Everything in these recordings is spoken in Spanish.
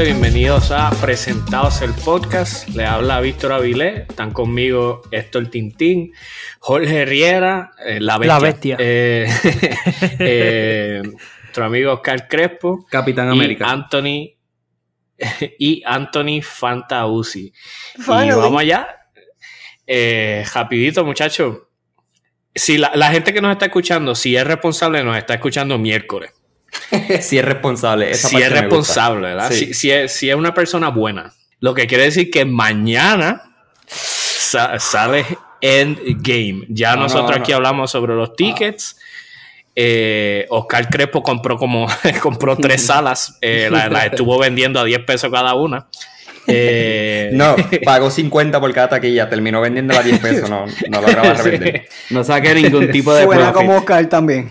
Gente, bienvenidos a Presentados el Podcast. Le habla Víctor Avilés. Están conmigo Héctor Tintín, Jorge Riera, eh, la bestia. La bestia. Eh, eh, nuestro amigo Oscar Crespo. Capitán y América. Anthony. Y Anthony Fantausi. Y vamos allá. Eh, rapidito, muchachos. Si la, la gente que nos está escuchando, si es responsable, nos está escuchando miércoles. si es responsable. Esa si parte es responsable, ¿verdad? Sí. Si, si es, si es una persona buena. Lo que quiere decir que mañana sa- sale Endgame. Ya No, no, nosotros no. aquí hablamos sobre los tickets. Eh, Oscar Crespo compró como compró tres salas. Eh, Las la estuvo vendiendo a 10 pesos cada una. Eh, No, pagó 50 por cada taquilla, terminó vendiendo a 10 pesos, no, no lograba Sí. revender. No saqué ningún tipo de Suena profit. como Oscar también.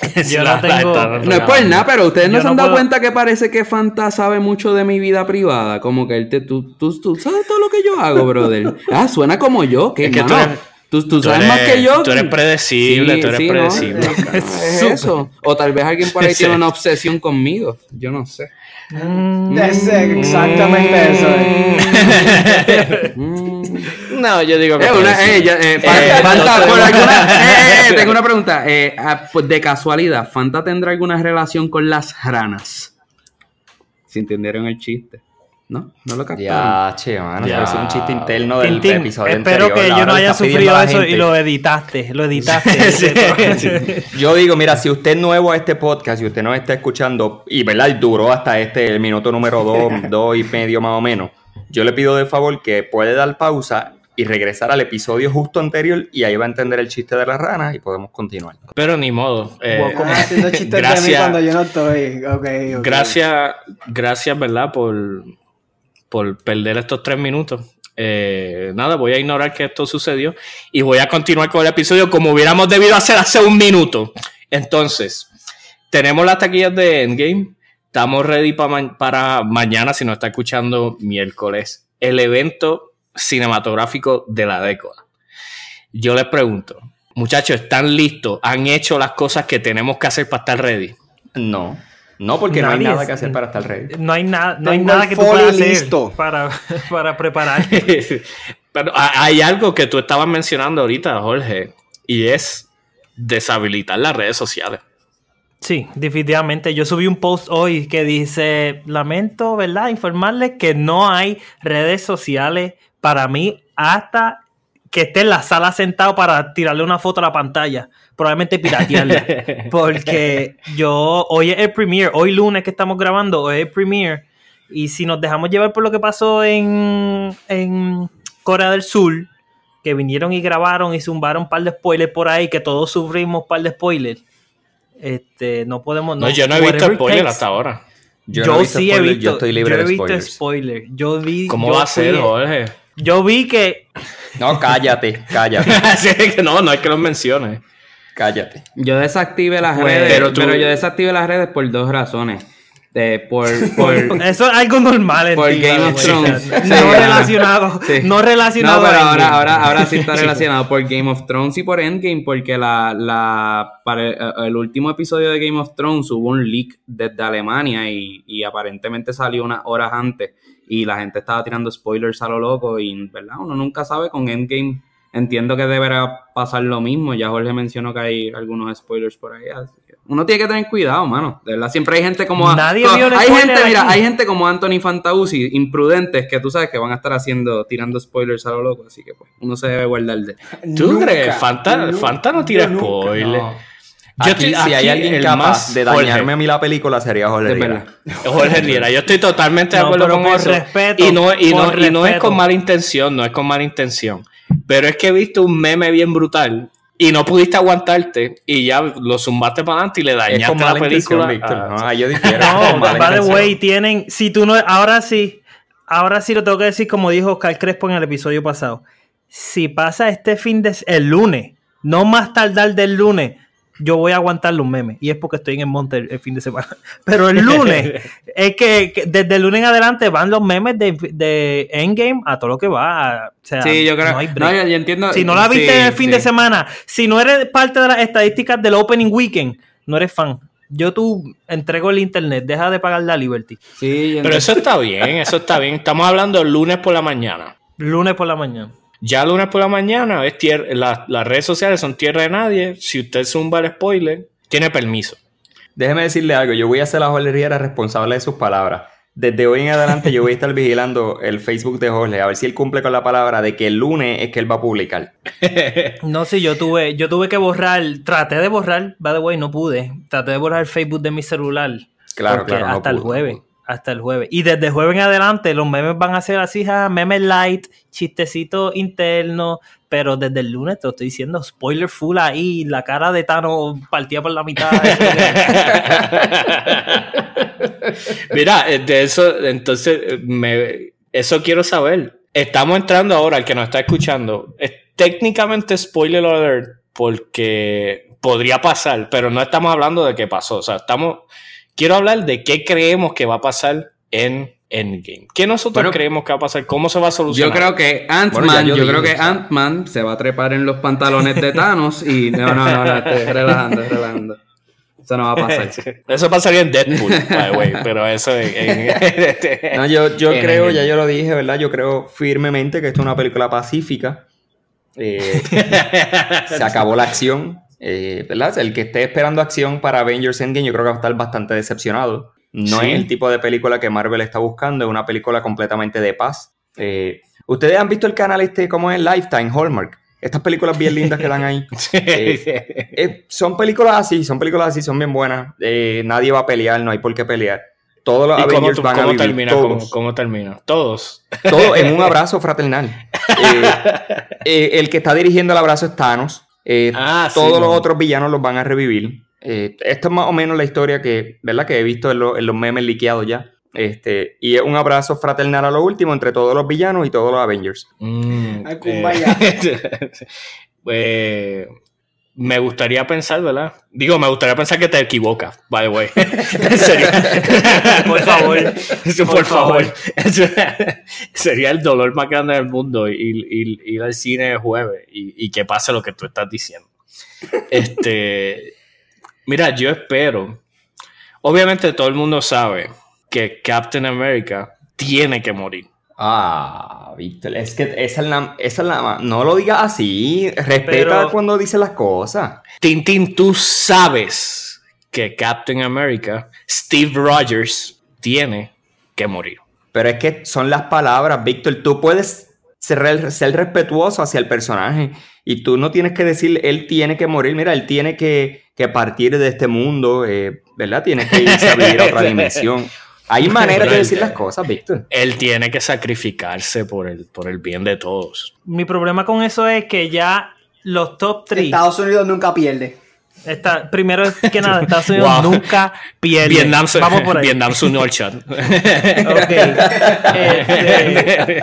Yo la- no tengo- No es por nada, pero ustedes no Yo se han no dado puedo- cuenta que parece que Fanta sabe mucho de mi vida privada. Como que él te, tú, tú, tú sabes todo lo que yo hago, brother. Ah, suena como yo. Que, Es que tú mano, eres- tú, tú tú sabes eres- más que yo. tú eres predecible, tú eres ¿no? predecible. Es eso. O tal vez alguien por ahí tiene una obsesión conmigo. Yo no sé. Mm, Es exactamente eso. eh. Mm. No, yo digo que. Eh, tú una- eres- eh, ya, eh, Fa- Eh, Fanta, entonces- por alguna- eh, eh, tengo una pregunta. Eh, ah, pues, de casualidad, ¿Fanta tendrá alguna relación con las ranas? Si entendieron el chiste. ¿No? ¿No lo captaron? Ya, che, mano, Ya. es un chiste interno del Tintín, episodio espero anterior. que yo no haya sufrido la eso y lo editaste, lo editaste. Sí. Yo digo, mira, si usted es nuevo a este podcast y usted nos está escuchando, y verdad, duró hasta este, el minuto número dos, dos y medio más o menos, yo le pido de favor que puede dar pausa y regresar al episodio justo anterior y ahí va a entender el chiste de las ranas y podemos continuar. Pero ni modo. eh, como haciendo chistes de mí gracias- cuando yo no estoy. Gracias, gracias, ¿verdad? Por, por perder estos tres minutos. Eh, nada, voy a ignorar que esto sucedió y voy a continuar con el episodio como hubiéramos debido hacer hace un minuto. Entonces, tenemos las taquillas de Endgame. Estamos ready para mañana, si nos está escuchando miércoles, el evento cinematográfico de la década. Yo les pregunto, muchachos, ¿están listos? ¿Han hecho las cosas que tenemos que hacer para estar ready? No, no porque no hay nada es- que hacer para estar ready. No hay, nada no hay nada que tú puedas hacer para, para preparar. Pero ha- hay algo que tú estabas mencionando ahorita, Jorge, y es deshabilitar las redes sociales. Sí, definitivamente. Yo subí un post hoy que dice, lamento, ¿verdad? Informarles que no hay redes sociales para mí hasta que esté en la sala sentado para tirarle una foto a la pantalla. Probablemente piratearla. Porque yo, hoy es el premiere, hoy lunes que estamos grabando, hoy es el premiere. Y si nos dejamos llevar por lo que pasó en, en Corea del Sur, que vinieron y grabaron y zumbaron un par de spoilers por ahí, que todos sufrimos un par de spoilers. Este, no podemos. No, yo no he visto whatever it spoiler takes. hasta ahora. Yo, no he visto sí he spoilers, visto. Yo estoy libre yo he de visto spoilers. spoiler. Yo vi. ¿Cómo yo va a ser, Jorge? Yo vi que. No, cállate, cállate, no, no hay que los menciones. cállate. Yo desactivé las Pues, redes, pero yo desactivé las redes por dos razones. De, por, por, Eso es algo normal en Por Game of. Thrones. No Sí, relacionado. Sí. No relacionado No, pero a ahora, ahora, ahora sí está relacionado por Game of Thrones y por Endgame, porque la, la, para el, el último episodio de Game of Thrones hubo un leak desde Alemania y, y aparentemente salió unas horas antes y la gente estaba tirando spoilers a lo loco y, ¿verdad? Uno nunca sabe con Endgame. Entiendo que deberá pasar lo mismo. Ya Jorge mencionó que hay algunos spoilers por ahí. Uno tiene que tener cuidado, mano. De verdad, siempre hay gente como... Nadie vio el Hay spoiler gente, mira, aquí. hay gente como Anthony Fantausi, imprudentes, que tú sabes que van a estar haciendo, tirando spoilers a lo loco. Así que, pues, uno se debe guardar de... ¿Tú Nunca, crees? Fanta, no tira yo nunca. spoiler. No. Yo Aquí, estoy- si hay alguien capaz más- de Jorge. dañarme a mí la película sería Jorge Riera. Jorge Riera, yo estoy totalmente de acuerdo con por eso. respeto, y no, y, no, por y no es con mala intención, no es con mala intención. Pero es que he visto un meme bien brutal y no pudiste aguantarte y ya lo zumbaste para adelante y le Es dañaste con la película. Víctor. Ah, No, yo difiero. No, by the way, tienen. Si tú no. Ahora sí. Ahora sí lo tengo que decir, como dijo Oscar Crespo en el episodio pasado. Si pasa este fin de. El lunes, no más tardar del lunes, yo voy a aguantar los memes. Y es porque estoy en el monte el, el fin de semana. Pero el lunes, es que, que desde el lunes en adelante van los memes de, de Endgame a todo lo que va. O sea, Sí, yo creo... no hay No, yo, yo entiendo... si no la viste sí, el fin sí. de semana, si no eres parte de las estadísticas del Opening Weekend, no eres fan. Yo tú entrego el internet, deja de pagar la Liberty. Sí, Pero eso está bien, eso está bien. Estamos hablando el lunes por la mañana. Lunes por la mañana. Ya lunes por la mañana, es tier- la- las redes sociales son tierra de nadie. Si usted zumba el spoiler, tiene permiso. Déjeme decirle algo, yo voy a ser la Jorge Riera responsable de sus palabras. Desde hoy en adelante yo voy a estar vigilando el Facebook de Jorge, a ver si él cumple con la palabra de que el lunes es que él va a publicar. No, sí, yo tuve, yo tuve que borrar, traté de borrar, by the way, no pude. Traté de borrar el Facebook de mi celular. Claro, claro. no Hasta el pudo, jueves. Hasta el jueves. Y desde jueves en adelante, los memes van a ser así, ja, memes light, chistecitos internos. Pero desde el lunes te lo estoy diciendo, spoiler full ahí, la cara de Thanos partida por la mitad. Mira, eh, de eso, entonces, eh, me, eso quiero saber. Estamos entrando ahora, el que nos está escuchando, es técnicamente spoiler alert porque podría pasar, pero no estamos hablando de qué pasó. O sea, estamos, quiero hablar de qué creemos que va a pasar en Endgame. ¿Qué nosotros Bueno, creemos que va a pasar? ¿Cómo se va a Yo solucionar? creo que Ant-Man, Bueno, yo, yo creo que. Ant-Man se va a trepar en los pantalones de Thanos y no, no, no, no, estoy relajando, relajando. Eso no va a pasar. Eso pasaría en Deadpool, by the way, pero eso en- en- No, yo, yo en creo, Endgame. ya yo lo dije, ¿verdad? Yo creo firmemente que esto es una película pacífica. Eh, se acabó la acción, eh, ¿verdad? El que esté esperando acción para Avengers Endgame yo creo que va a estar bastante decepcionado. No Sí. es el tipo de película que Marvel está buscando, es una película completamente de paz. Eh, Ustedes han visto el canal este, como es Lifetime, Hallmark. Estas películas bien lindas que dan ahí. Eh, son películas así, son películas así, son bien buenas. Eh, nadie va a pelear, no hay por qué pelear. Todos los ¿Y cómo, Avengers van a cómo vivir, termina? todos. ¿Cómo, cómo termina? Todos. Todo en un abrazo fraternal. Eh, eh, el que está dirigiendo el abrazo es Thanos. Eh, Ah, sí, todos los no. otros villanos los van a revivir. Eh, esto es más o menos la historia que, ¿verdad? que he visto en, lo- en los memes liqueados ya. Este, y es un abrazo fraternal a lo último entre todos los villanos y todos los Avengers. Mm, eh, eh, me gustaría pensar, ¿verdad? Digo, me gustaría pensar que te equivocas, by the way. Por favor. Eso, por, Por favor. favor. Eso- Sería el dolor más grande del mundo ir, ir- ir al cine el jueves y, y que pase lo que tú estás diciendo. Este, mira, yo espero. Obviamente todo el mundo sabe que Captain America tiene que morir. Ah, Víctor, es que esa es la, esa es la- no lo digas así, respeta Pero- cuando dice las cosas. Tintín, tú sabes que Captain America, Steve Rogers, tiene que morir. Pero es que son las palabras, Víctor. Tú puedes ser, ser respetuoso hacia el personaje y tú no tienes que decir, él tiene que morir. Mira, él tiene que, que partir de este mundo, eh, ¿verdad? Tiene que irse a vivir a otra dimensión. Hay maneras de decir las cosas, Víctor. Él tiene que sacrificarse por el, por el bien de todos. Mi problema con eso es que ya los top 3. Estados Unidos nunca pierde. Está, primero es que nada, Estados Unidos Wow. nunca pierde. Vietnam, su- Vamos por ahí. Vietnam su Norchat. Ok. Este,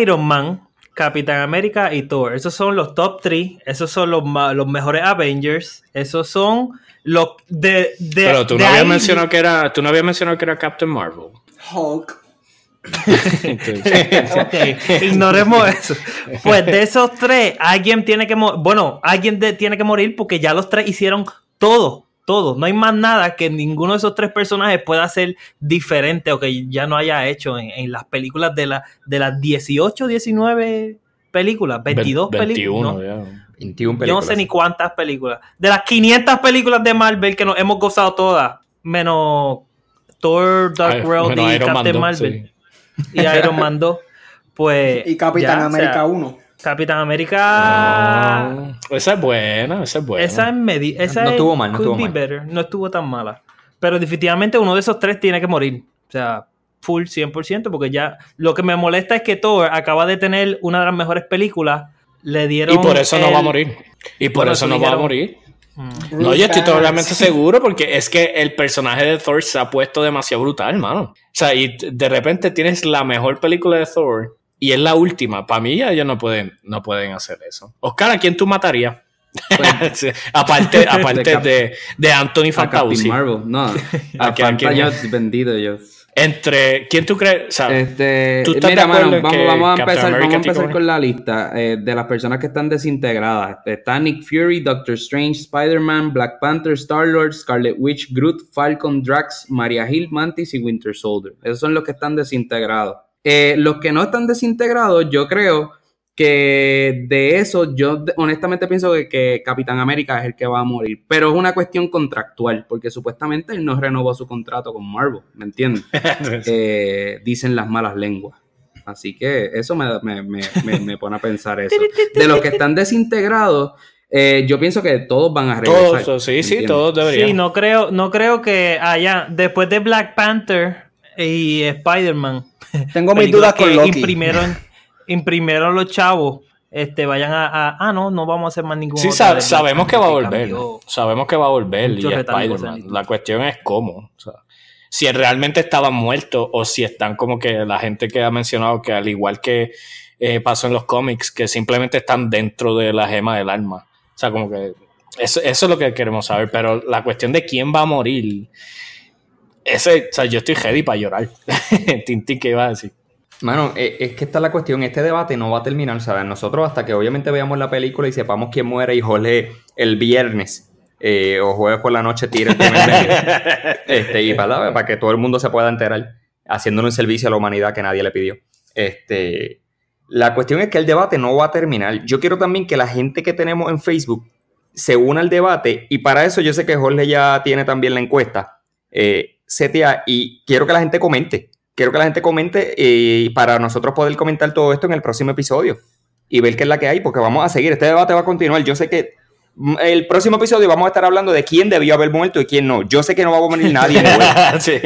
Iron Man, Capitán América y Thor. Esos son los top 3. Esos son los, los mejores Avengers. Esos son los de. de Pero tú de no habías ahí- mencionado que era, tú no habías mencionado que era Captain Marvel. Hulk. Ok, ignoremos eso. Pues de esos tres, alguien tiene que morir. Bueno, alguien de- tiene que morir porque ya los tres hicieron todo. Todo. No hay más nada que ninguno de esos tres personajes pueda hacer diferente o que ya no haya hecho en, en las películas de, la, de las 18, 19 películas, 22 películas. 21, ¿no? Ya. 21 Yo no películas. sé ni cuántas películas. De las 500 películas de Marvel que nos hemos gozado todas, menos Thor, Dark World y Iron Man Captain 2, Marvel sí. y Iron Man 2, pues. Y Capitán ya, o América sea, 1. Capitán América. Ah, esa es buena, esa es buena. esa es medi esa No es- estuvo mal, no could estuvo be mal. better. No estuvo tan mala. Pero definitivamente uno de esos tres tiene que morir. O sea, full 100%, porque ya lo que me molesta es que Thor acaba de tener una de las mejores películas. Le dieron. y por eso no va a morir. Y por Bueno, eso eso no va a morir. Mm. No, yo estoy totalmente seguro porque es que el personaje de Thor se ha puesto demasiado brutal, hermano. O sea, y de repente tienes la mejor película de Thor y es la última. Para mí ya ellos no pueden, no pueden hacer eso. Oscar, ¿a quién tú matarías? Sí, aparte aparte De de, de Anthony A Captain Fantauci. Marvel. No, a ¿A yo vendido yo. Entre, ¿quién tú crees? O sea, Este, ¿Tú estás mira, mano, vamos, vamos a empezar, vamos a empezar con la lista eh, de las personas que están desintegradas. Está Nick Fury, Doctor Strange, Spider-Man, Black Panther, Star-Lord, Scarlet Witch, Groot, Falcon, Drax, Maria Hill, Mantis y Winter Soldier. Esos son los que están desintegrados. Eh, los que no están desintegrados, yo creo que de eso, yo honestamente pienso que, que Capitán América es el que va a morir. Pero es una cuestión contractual, porque supuestamente él no renovó su contrato con Marvel, ¿me entiendes? eh, dicen las malas lenguas. Así que eso me, me- me- me- me pone a pensar eso. De los que están desintegrados, eh, yo pienso que todos van a regresar. todos, sí, sí, todos deberían. Sí, no creo, no creo que haya, después de Black Panther y Spider-Man, Tengo mis dudas con que Loki. imprimieron, imprimieron los chavos, este, vayan a, a- ah, no, no vamos a hacer más ningún Sí, sabemos que va a Panther, volver. cambió. Sabemos que va a volver y Spider-Man. La cuestión es cómo. o sea, si realmente estaban muertos o si están como que la gente que ha mencionado que al igual que eh, pasó en los cómics, que simplemente están dentro de la gema del alma. O sea, como que eso, eso es lo que queremos saber. Pero la cuestión de quién va a morir, ese, o sea, yo estoy ready para llorar. Tintín, ¿qué iba a decir? Mano, eh, es que esta es la cuestión. Este debate no va a terminar, ¿sabes? Nosotros, hasta que obviamente veamos la película y sepamos quién muere, y Jorge el viernes eh, o jueves por la noche tire el primer medio. este, y para, para que todo el mundo se pueda enterar, haciéndole un servicio a la humanidad que nadie le pidió. Este, la cuestión es que el debate no va a terminar. Yo quiero también que la gente que tenemos en Facebook se una al debate, y para eso yo sé que Jorge ya tiene también la encuesta. Eh, CTA, y quiero que la gente comente. Quiero que la gente comente eh, para nosotros poder comentar todo esto en el próximo episodio y ver qué es la que hay, porque vamos a seguir. Este debate va a continuar. Yo sé que mm, el próximo episodio vamos a estar hablando de quién debió haber muerto y quién no. Yo sé que no va a morir nadie. Sí.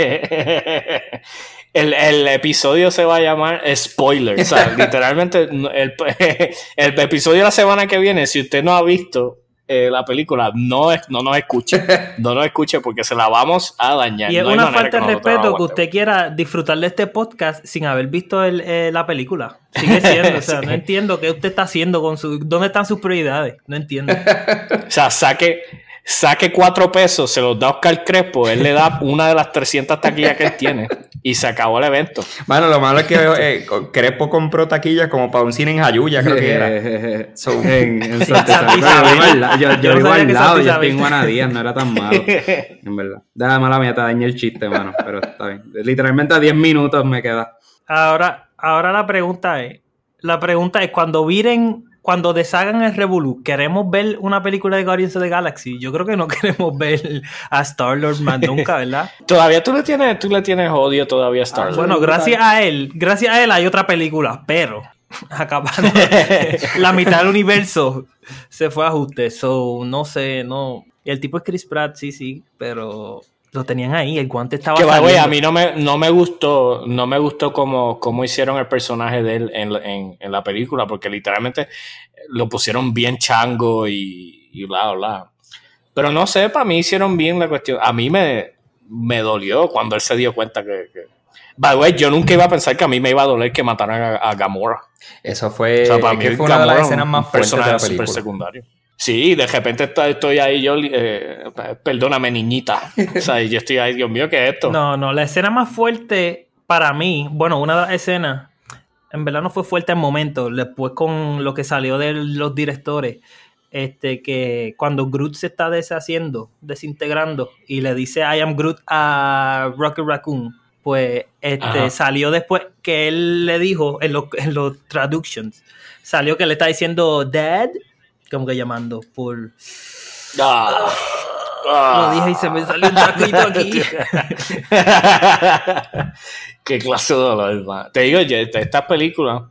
El, el episodio se va a llamar Spoiler. O sea, literalmente el, el episodio de la semana que viene, si usted no ha visto eh, la película, no, es- no nos escuche. No nos escuche porque se la vamos a dañar. Y es No una falta de respeto que usted quiera disfrutar de este podcast sin haber visto el- eh, la película. Sigue siendo, o sea, Sí. no entiendo qué usted está haciendo con su... ¿Dónde están sus prioridades? No entiendo. O sea, saque, saque cuatro pesos, se los da a Oscar Crespo, él le da una de las 300 taquillas que él tiene y se acabó el evento. Bueno, lo malo es que eh, Crespo compró taquillas como para un cine en Jayuya, creo que era. So- en, en Sí, Santa Santa Isabel. Isabel. Yo vivo al la- Yo, vivo al lado, yo estoy en. Guanadías, no era tan malo. En verdad. Da mala mía, te dañé el chiste, mano. Pero está bien. Literalmente a 10 minutos me queda. Ahora, ahora la pregunta es, la pregunta es cuando viren, cuando deshagan el Revolu, ¿queremos ver una película de Guardians of the Galaxy? Yo creo que no queremos ver a Star Lord más nunca, ¿verdad? Todavía tú le tienes, tú le tienes odio todavía a Star Wars. Bueno, gracias a él, gracias a él hay otra película, pero acabando la mitad del universo se fue a ajuste, so no sé, no. El tipo es Chris Pratt, sí, sí, pero lo tenían ahí, el guante estaba Que by the way, a saliendo. mí no me, no me gustó, no me gustó cómo, cómo hicieron el personaje de él en, la- en- en la película, porque literalmente lo pusieron bien chango y, y bla, bla. Pero no sé, para mí hicieron bien la cuestión. A mí me, me dolió cuando él se dio cuenta que, que- By the way, yo nunca iba a pensar que a mí me iba a doler que mataran a, a Gamora. Eso fue, O sea, para mí fue una de las escenas más fuertes de la secundario. Sí, de repente estoy ahí yo, eh, perdóname niñita. O sea, yo estoy ahí, Dios mío, ¿qué es esto? No, no, la escena más fuerte para mí, bueno, una de las escenas, en verdad no fue fuerte al momento, después con lo que salió de los directores, este, que cuando Groot se está deshaciendo, desintegrando, y le dice I am Groot a Rocket Raccoon, pues este, Ajá. salió después que él le dijo en los, en los traductions, salió que le está diciendo Dad, como que llamando por... Ah. Ah. Lo dije y se me salió un taquito aquí. Qué clase de dolor, man. Te digo, yo, esta, esta película,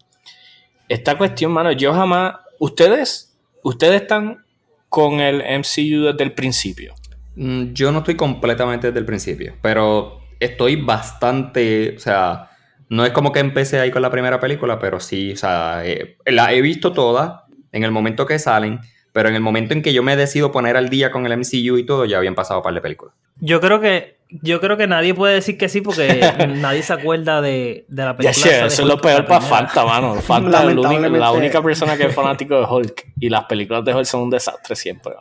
esta cuestión, mano, yo jamás. Ustedes, ustedes están con el MCU desde el principio. Mm, Yo no estoy completamente desde el principio, pero estoy bastante, o sea, no es como que empecé ahí con la primera película, pero sí, o sea, eh, la he visto toda en el momento que salen. Pero en el momento en que yo me decido poner al día con el MCU y todo, ya habían pasado un par de películas. Yo creo que yo creo que nadie puede decir que sí porque nadie se acuerda de, de la película. esa de eso es lo Hulk, peor para. Fanta, mano. Fanta es la única persona que es fanático de Hulk. Y las películas de Hulk son un desastre siempre.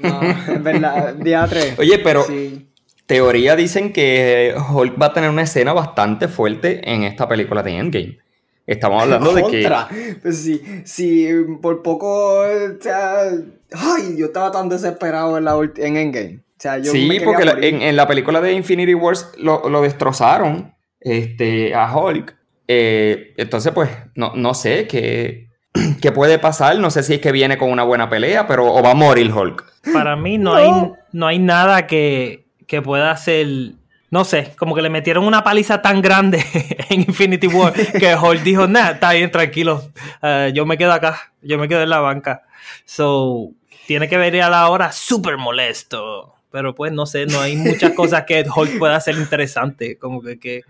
No, es verdad. Día 3. Oye, pero Sí. teoría dicen que Hulk va a tener una escena bastante fuerte en esta película de Endgame. Estamos hablando de que... Pues sí, sí, por poco. O sea, ay, yo estaba tan desesperado en, la en Endgame. O sea, yo me Sí, porque la- en, en la película de Infinity Wars lo, lo destrozaron este, a Hulk. Eh, entonces, pues, no, no sé qué, qué puede pasar. No sé si es que viene con una buena pelea, pero o va a morir Hulk. Para mí no, No. hay no hay nada que, que pueda hacer. No sé, como que le metieron una paliza tan grande en Infinity War que Hulk dijo, nah, está bien, tranquilo. eh, yo me quedo acá, yo me quedo en la banca. So, tiene que venir a la hora súper molesto. Pero pues no sé, no hay muchas cosas que Hulk pueda hacer interesante. Como que, que,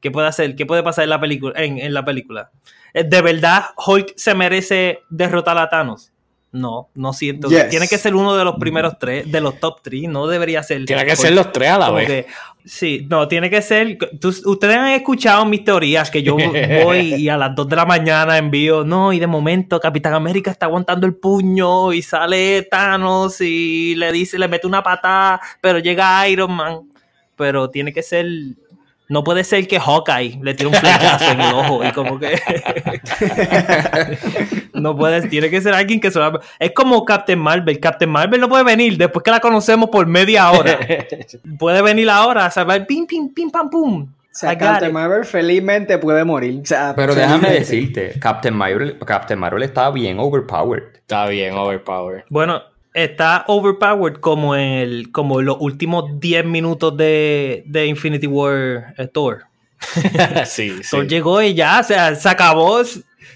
que puede hacer, qué puede pasar en la película, en, en la película. Eh, ¿De verdad Hulk se merece derrotar a Thanos? No, no siento. Yes. Tiene que ser uno de los primeros tres, de los top three, no debería ser. Tiene que ser los tres a la vez. que- sí, no, tiene que ser. tú- ustedes han escuchado mis teorías que yo voy y a las 2 de la mañana envío, no, y de momento Capitán América está aguantando el puño y sale Thanos y le dice, le mete una patada, pero llega Iron Man. Pero tiene que ser. No puede ser que Hawkeye le tire un flechazo en el ojo y como que. no puede, tiene que ser alguien que solo. Es como Captain Marvel. Captain Marvel no puede venir después que la conocemos por media hora. puede venir ahora a salvar pim, pim, pim, pam, pum. O sea, Captain. Marvel felizmente puede morir. O sea, Pero déjame decirte, Captain Marvel, Captain Marvel está bien overpowered. Está bien, overpower. Bueno, está overpowered como en el, como los últimos 10 minutos de, de Infinity War eh, Thor. sí, sí. Thor llegó y ya, o sea, se acabó,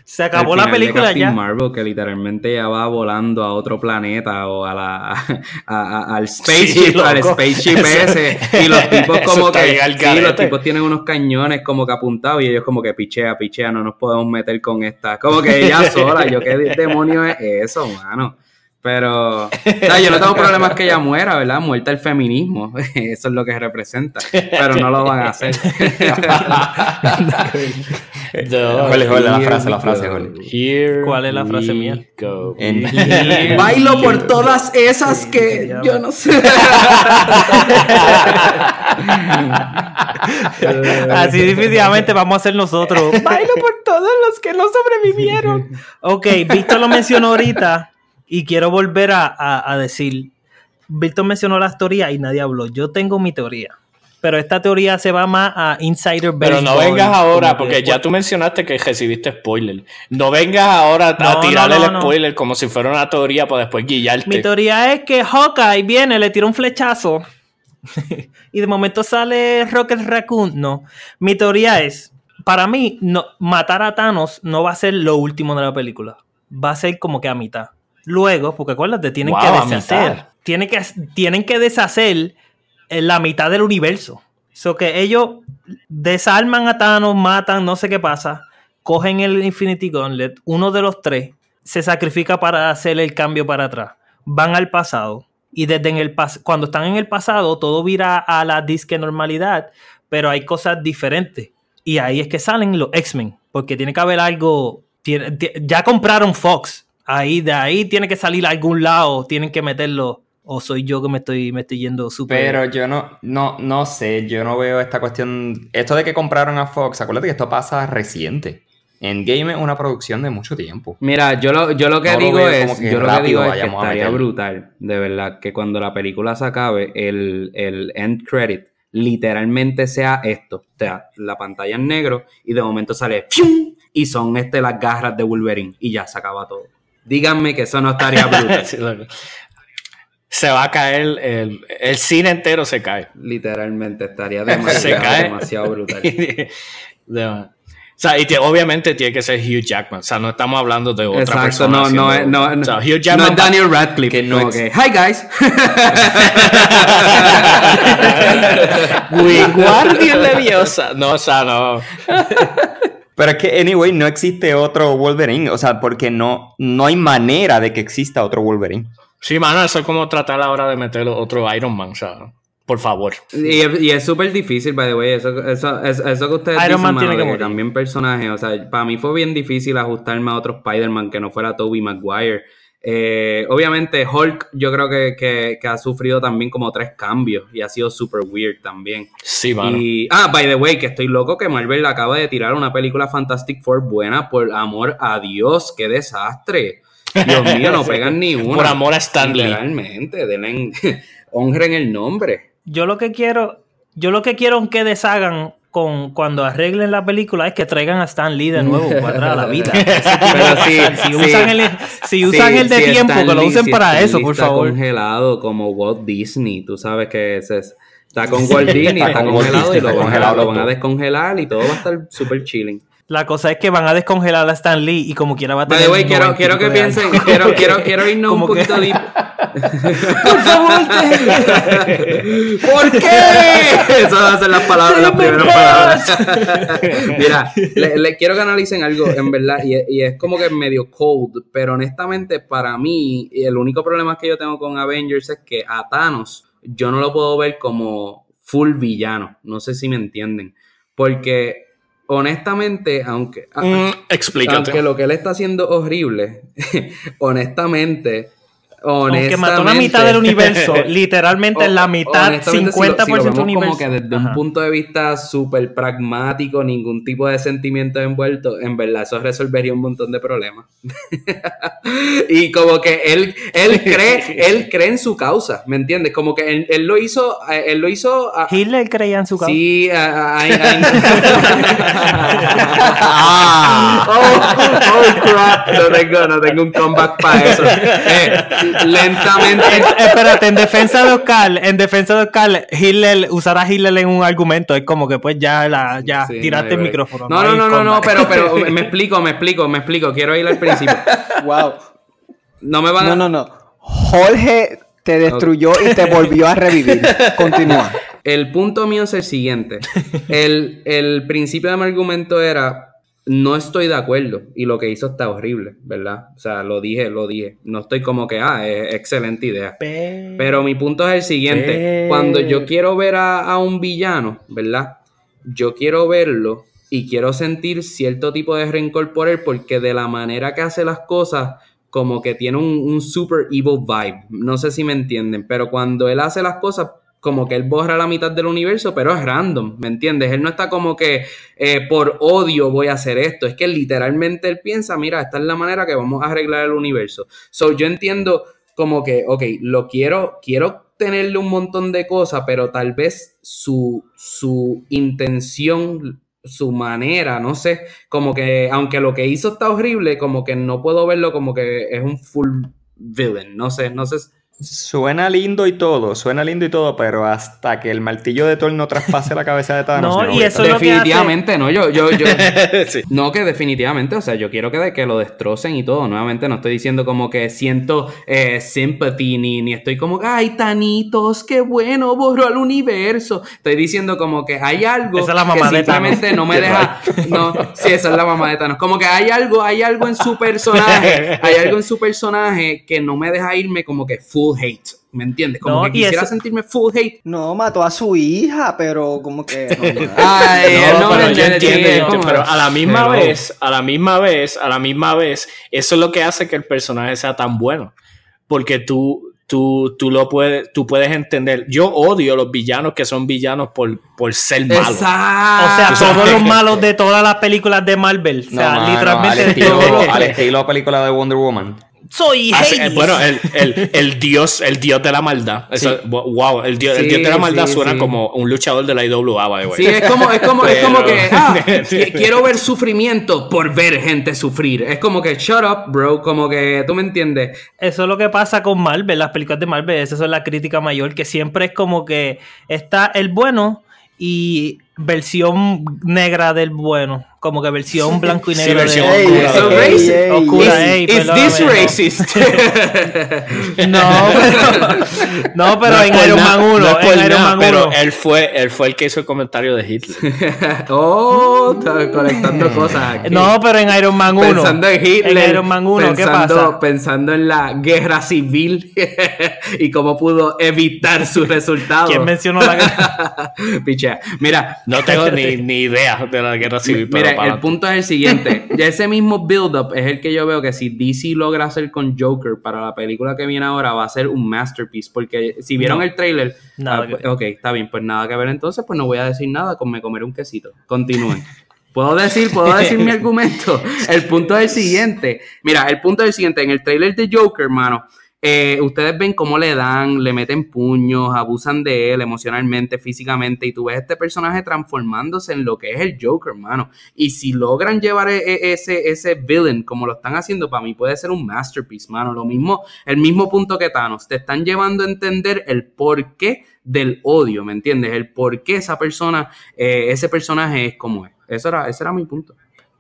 se acabó Al la de película Captain ya. Marvel que literalmente ya va volando a otro planeta o a la a- a- al spaceship, Sí, al spaceship ese y los tipos como que sí, los tipos tienen unos cañones como que apuntados y ellos como que pichea, pichea, no nos podemos meter con esta. Como que ella sola, yo qué demonio es eso, mano. Pero, o sea, yo no tengo problemas que ella muera, ¿verdad? Muerta el feminismo, eso es lo que representa, pero no lo van a hacer. ¿Cuál es, cuál es la frase? La frase? Here ¿Cuál es la frase mía? go. En- Here Bailo por todas esas que yo no sé. Así definitivamente vamos a hacer nosotros. Bailo por todos los que no sobrevivieron. Ok, Víctor lo mencionó ahorita y quiero volver a, a- a decir. Víctor mencionó las teorías y nadie habló. Yo tengo mi teoría. Pero esta teoría se va más a Insider Pero no Baseball, vengas ahora, porque ya tú mencionaste que recibiste spoiler. No vengas ahora a No, tirar no, no, el spoiler como si fuera una teoría para después guillarte. Mi teoría es que Hawkeye viene, le tira un flechazo y de momento sale Rocket Raccoon. No, mi teoría es, para mí, no, matar a Thanos no va a ser lo último de la película. Va a ser como que a mitad. Luego, porque acuérdate, tienen Wow, que deshacer. Tienen que, tienen que deshacer en la mitad del universo. So que ellos desarman a Thanos, matan, no sé qué pasa, cogen el Infinity Gauntlet, uno de los tres se sacrifica para hacer el cambio para atrás. Van al pasado y desde en el pas cuando están en el pasado todo vira a la disque normalidad, pero hay cosas diferentes. Y ahí es que salen los X-Men, porque tiene que haber algo, tiene- ya compraron Fox, ahí de ahí tiene que salir a algún lado, tienen que meterlo o soy yo que me estoy me estoy yendo súper Pero yo no, no, no sé, yo no veo esta cuestión. Esto de que compraron a Fox, acuérdate que esto pasa reciente. Endgame es una producción de mucho tiempo. Mira, yo lo, yo lo que No digo es, que yo lo que rápido digo es que estaría brutal, de verdad, que cuando la película se acabe, el, el end credit literalmente sea esto, o sea, la pantalla en negro y de momento sale ¡fium! y son este las garras de Wolverine y ya se acaba todo. Díganme que eso no estaría brutal. Sí, se va a caer, el, el cine entero se cae. Literalmente estaría Se demasiado, cae. demasiado brutal. O sea, y te- obviamente tiene que ser Hugh Jackman. O sea, no estamos hablando de otra Exacto, persona. no, no, no, no, o sea, Hugh no Jackman es Daniel Radcliffe. que no que, hi guys. Wingardium Leviosa. No, o sea, no. Pero es que, anyway, no existe otro Wolverine. O sea, porque no, no hay manera de que exista otro Wolverine. Sí, mano, eso es como tratar ahora de meter otro Iron Man, o sea, por favor. Y, es- y es súper difícil, by the way. Eso, eso, eso, eso que ustedes Iron dicen, Man mano, tiene que cambian personajes. O sea, para mí fue bien difícil ajustarme a otro Spider-Man que no fuera Tobey Maguire. Eh, obviamente, Hulk, yo creo que, que, que ha sufrido también como tres cambios y ha sido súper weird también. Sí, mano. Y, ah, by the way, que estoy loco que Marvel acaba de tirar una película Fantastic Four buena, por amor a Dios, qué desastre. Dios mío, no pegan ni una. Por amor a Stan Lee. Literalmente, denle, honren el nombre. Yo lo que quiero, yo lo que quiero que deshagan con cuando arreglen la película es que traigan a Stan Lee de nuevo para atrás a la vida. Pero sí, si sí. usan el, si usan Sí, el de sí, tiempo, Stan que lo Lee- usen sí, para Stan eso, Lee por está favor. congelado como Walt Disney, tú sabes que es- está con Walt Disney, Está está congelado y lo está van, a, congelado lo van a descongelar y todo va a estar súper chilling. La cosa es que van a descongelar a Stan Lee y como quiera va a By tener. the way, quiero, 90 y quiero que piensen, quiero, quiero, quiero irnos un Como que- poquito deep. Por favor. ¿Por qué? Esas van a ser las palabras, las primeras palabras. Mira, le, le quiero que analicen algo, en verdad, y, y es como que medio cold, pero honestamente, para mí, el único problema que yo tengo con Avengers es que a Thanos yo no lo puedo ver como full villano. No sé si me entienden. Porque, honestamente, aunque. a- Mm, aunque lo que él está haciendo horrible, honestamente. Aunque mató la mitad del universo, literalmente en la mitad, Honestamente, 50% si lo, si lo del vemos universo. como que desde un punto de vista súper pragmático, ningún tipo de sentimiento envuelto, en verdad eso resolvería un montón de problemas. y como que él, él cree, él cree en su causa, ¿me entiendes? Como que él, él lo hizo, eh, él lo hizo a- Hitler creía en su causa. Sí, a- a- a- Ah. oh, oh, crap. No tengo, no tengo un comeback para eso. Eh, lentamente. Eh, Espérate, en defensa de Oscar, en defensa de Oscar, Hitler, usar a Hitler en un argumento es como que pues ya la, ya Sí, tiraste no, el no, micrófono. No, no, no, no, no, pero, pero me explico, me explico, me explico. Quiero ir al principio. Wow. No me van a. No, no, no. Jorge te destruyó y te volvió a revivir. Continúa. El punto mío es el siguiente. El, el principio de mi argumento era. No estoy de acuerdo y lo que hizo está horrible, ¿verdad? O sea, lo dije, lo dije. No estoy como que, ah, es excelente idea. Pero mi punto es el siguiente. Cuando yo quiero ver a, a un villano, ¿verdad? Yo quiero verlo y quiero sentir cierto tipo de rencor por él porque de la manera que hace las cosas, como que tiene un, un super evil vibe. No sé si me entienden, pero cuando él hace las cosas, como que él borra la mitad del universo, pero es random, ¿me entiendes? Él no está como que eh, por odio voy a hacer esto, es que literalmente él piensa, mira, esta es la manera que vamos a arreglar el universo. So yo entiendo como que, ok, lo quiero, quiero tenerle un montón de cosas, pero tal vez su, su intención, su manera, no sé, como que, aunque lo que hizo está horrible, como que no puedo verlo como que es un full villain, no sé, no sé. Suena lindo y todo, suena lindo y todo, pero hasta que el martillo de Thor no traspase la cabeza de Thanos. No, y eso estar- es lo que Definitivamente, no, yo, yo, yo, Sí. No, que definitivamente, o sea, yo quiero que, que lo destrocen y todo. Nuevamente, no estoy diciendo como que siento eh, sympathy ni, ni estoy como, ay, Tanitos, qué bueno, borró al universo. Estoy diciendo como que hay algo Esa es la mamá que de Thanos. simplemente no me deja. No, sí, esa es la mamá de Thanos. Como que hay algo, hay algo en su personaje, hay algo en su personaje que no me deja irme como que full hate. ¿Me entiendes? Como No, que y quisiera eso- sentirme full hate. No, mató a su hija, pero como que. no, no. Ay, No, no, pero me yo entiendes, entiendo, sí, yo entiendo, como- pero a la misma vez, a la misma vez, a la misma vez, eso es lo que hace que el personaje sea tan bueno. Porque tú, tú, tú lo puedes, tú puedes entender. Yo odio los villanos que son villanos por, por ser malos. Exacto. O sea, todos los malos de todas las películas de Marvel. O No, sea, mano, literalmente al, estilo, al estilo película de Wonder Woman. Soy Ah, Hades. eh, bueno, el, el, el dios, el dios de la maldad. Eso- Wow, el dios, el dios de la maldad sí, suena sí. como un luchador de la IWA, by the way. Sí, es como, es como, es como que, ah, qui- quiero ver sufrimiento por ver gente sufrir. Es como que, shut up, bro, como que, tú me entiendes. Eso es lo que pasa con Marvel, las películas de Marvel, esa es la crítica mayor, que siempre es como que está el bueno y versión negra del bueno. Como que versión blanco y Sí, negro. de- versión Ey, oscura. This no. racist? No, pero, no, pero No en Iron Man 1, no en Iron pero 1. él fue, él fue el que hizo el comentario de Hitler. oh, está conectando cosas aquí. No, pero en Iron Man 1. Pensando en Hitler. En Iron Man 1, ¿qué pensando, pasa? Pensando en la guerra civil y cómo pudo evitar sus resultados. ¿Quién mencionó la guerra? Pichea. Mira, No tengo ni, ni idea de la guerra civil. pero Mira, el punto es el siguiente. Ya ese mismo build-up es el que yo veo que si DC logra hacer con Joker para la película que viene ahora, va a ser un masterpiece. Porque si vieron No. el trailer, Nada ah, que pues, ok, está bien, pues nada que ver entonces, pues no voy a decir nada, con me comeré un quesito. Continúen. Puedo decir, puedo decir mi argumento. El punto es el siguiente. Mira, el punto es el siguiente. En el trailer de Joker, hermano, eh, ustedes ven cómo le dan, le meten puños, abusan de él emocionalmente, físicamente, y tú ves este personaje transformándose en lo que es el Joker, hermano. Y si logran llevar e- e- ese, ese villain como lo están haciendo, para mí puede ser un masterpiece, mano. Lo mismo, el mismo punto que Thanos. Te están llevando a entender el porqué del odio, ¿me entiendes? El por qué esa persona, eh, ese personaje es como es. Eso era, ese era mi punto.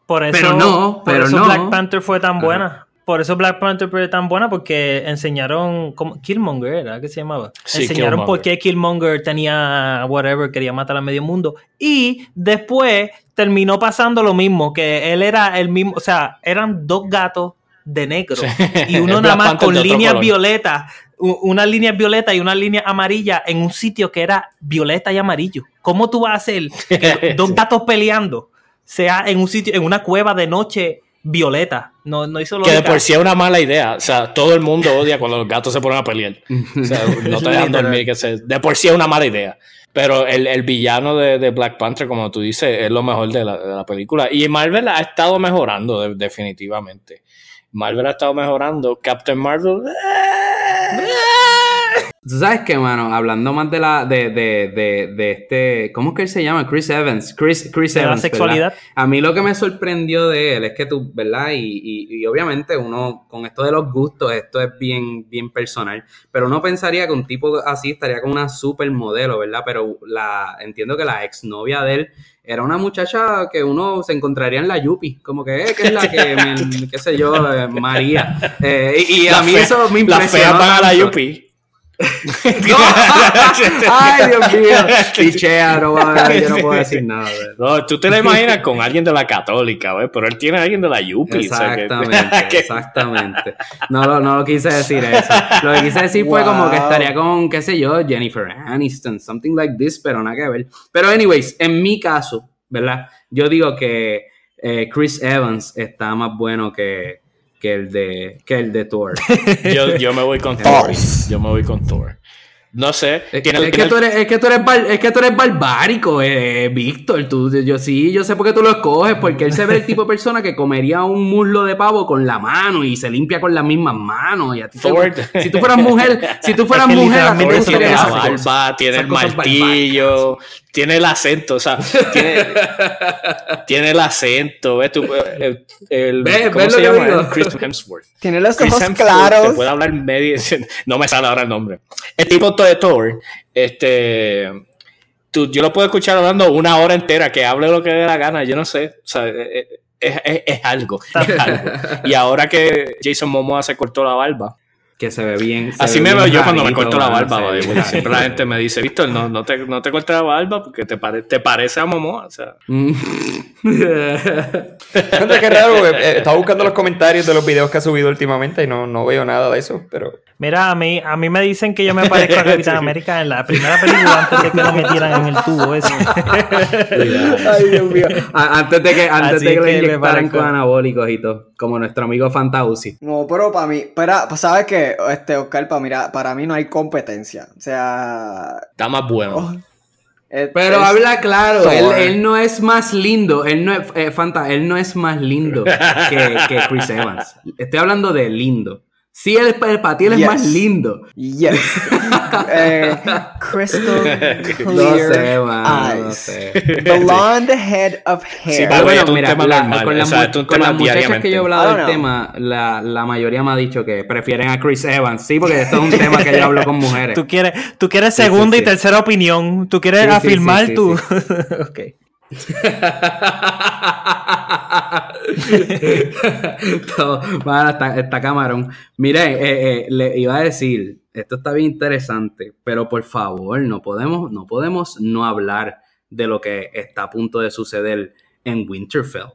Por eso, Pero no, por pero eso no. Black Panther fue tan Ajá. buena. Por eso Black Panther fue tan buena porque enseñaron como Killmonger era que se llamaba. Sí, enseñaron por qué Killmonger tenía whatever, quería matar a medio mundo. Y después terminó pasando lo mismo, que él era el mismo, o sea, eran dos gatos de negro. Y uno nada más con líneas violetas, una línea violeta y una línea amarilla en un sitio que era violeta y amarillo. ¿Cómo tú vas a hacer que dos gatos peleando sea en un sitio, en una cueva de noche violeta? No, no hizo Que de por sí es una mala idea. O sea, todo el mundo odia cuando los gatos se ponen a pelear. O sea, no te dejan dormir. Que se, de por sí es una mala idea. Pero el, el villano de, de Black Panther, como tú dices, es lo mejor de la, de la película. Y Marvel ha estado mejorando, de- definitivamente. Marvel ha estado mejorando. Captain Marvel. eh, ¿Tú sabes qué, mano? Hablando más de la de, de, de, de este. ¿Cómo es que él se llama? Chris Evans. Chris, Chris la Evans. ¿verdad? sexualidad. A mí lo que me sorprendió de él es que tú, ¿verdad? Y, y, y obviamente uno, con esto de los gustos, esto es bien, bien personal. Pero uno pensaría que un tipo así estaría con una supermodelo, ¿verdad? Pero la entiendo que la exnovia de él era una muchacha que uno se encontraría en la Yupi. Como que, eh, que es la que, me- qué sé yo, eh, María. Eh, y, y a la mí eso me impresionó. feas van a la. Yupi. Ay, Dios mío. Pichea, no, yo no puedo decir nada. No, tú te la imaginas con alguien de la católica, ¿ves? Pero él tiene a alguien de la Yupi. o sea que- Exactamente, exactamente. No, lo- no lo quise decir eso. Lo que quise decir fue como que estaría con, qué sé yo, Jennifer Aniston, something like this, pero nada que ver. Pero, anyways, en mi caso, ¿verdad? Yo digo que eh, Chris Evans está más bueno que, que, el, de, que el de Thor. yo, yo me voy con Thor. Yo me voy con Thor. No sé. Es, que tú eres, es que tú eres, bar- es que tú eres barbárico, eh, Víctor. Tú, yo sí, yo sé por qué tú lo escoges, porque él se ve el tipo de persona que comería un muslo de pavo con la mano y se limpia con las mismas manos. Y a ti te- Thor. si tú fueras mujer, si tú fueras Es que mujer, a ti te barba, tiene el martillo, tiene el acento, o sea, tiene, tiene el acento, ¿ves? Tú, el, el- ¿Cómo se llama? Chris Hemsworth. Tiene los Chris ojos Hemsworth Te puede hablar medio. No me sale ahora el nombre. El tipo de Thor, este. Tú, yo lo puedo escuchar hablando una hora entera, que hable lo que dé la gana, yo no sé. O sea, es, es- es- es algo, es algo. Y ahora que Jason Momoa se cortó la barba, Que se ve bien. se Así ve me bien veo yo cuando me corto la barba. Siempre la gente me dice, Víctor, no, no, te, no te cortes la barba porque te, pare- te parece a Momoa. O sea, Mm. Qué raro, eh, estaba buscando los comentarios de los videos que ha subido últimamente y no, no veo nada de eso, pero Mira, a mí, a mí me dicen que yo me parezco a Capitán América en la primera película antes de que lo metieran en el tubo ese. Ay, Dios mío. A- Antes de que, antes Así de que que le me inyectaran con anabólicos y todo. Como nuestro amigo Fantausi. No, pero para mí, para, ¿sabes qué? Este, Oscar, para, mira, para mí no hay competencia. O sea, está más bueno. oh, es- Pero es- habla claro, él, él no es más lindo, él no es, eh, Fanta, él no es más lindo que, que Chris Evans. Estoy hablando de lindo. Sí, él, él- para ti él es Yes. más lindo. Yes. eh, crystal No clear sé, mano, no eyes. sé. Blonde head of Sí, hair. pero bueno, es un mira, tema la- normal, con, o las sea, con tema las muchachas que yo he hablado del tema, la, la mayoría me ha dicho que prefieren a Chris Evans. Sí, porque esto es un tema que yo hablo con mujeres. Tú quieres, tú quieres Sí, segunda sí, y sí. tercera opinión. Tú quieres Sí, sí, afirmar sí, tu. sí, Ok. Todo- bueno, está, camarón. Mire, eh, eh, le iba a decir, esto está bien interesante, pero por favor, no podemos, no podemos no hablar de lo que está a punto de suceder en Winterfell.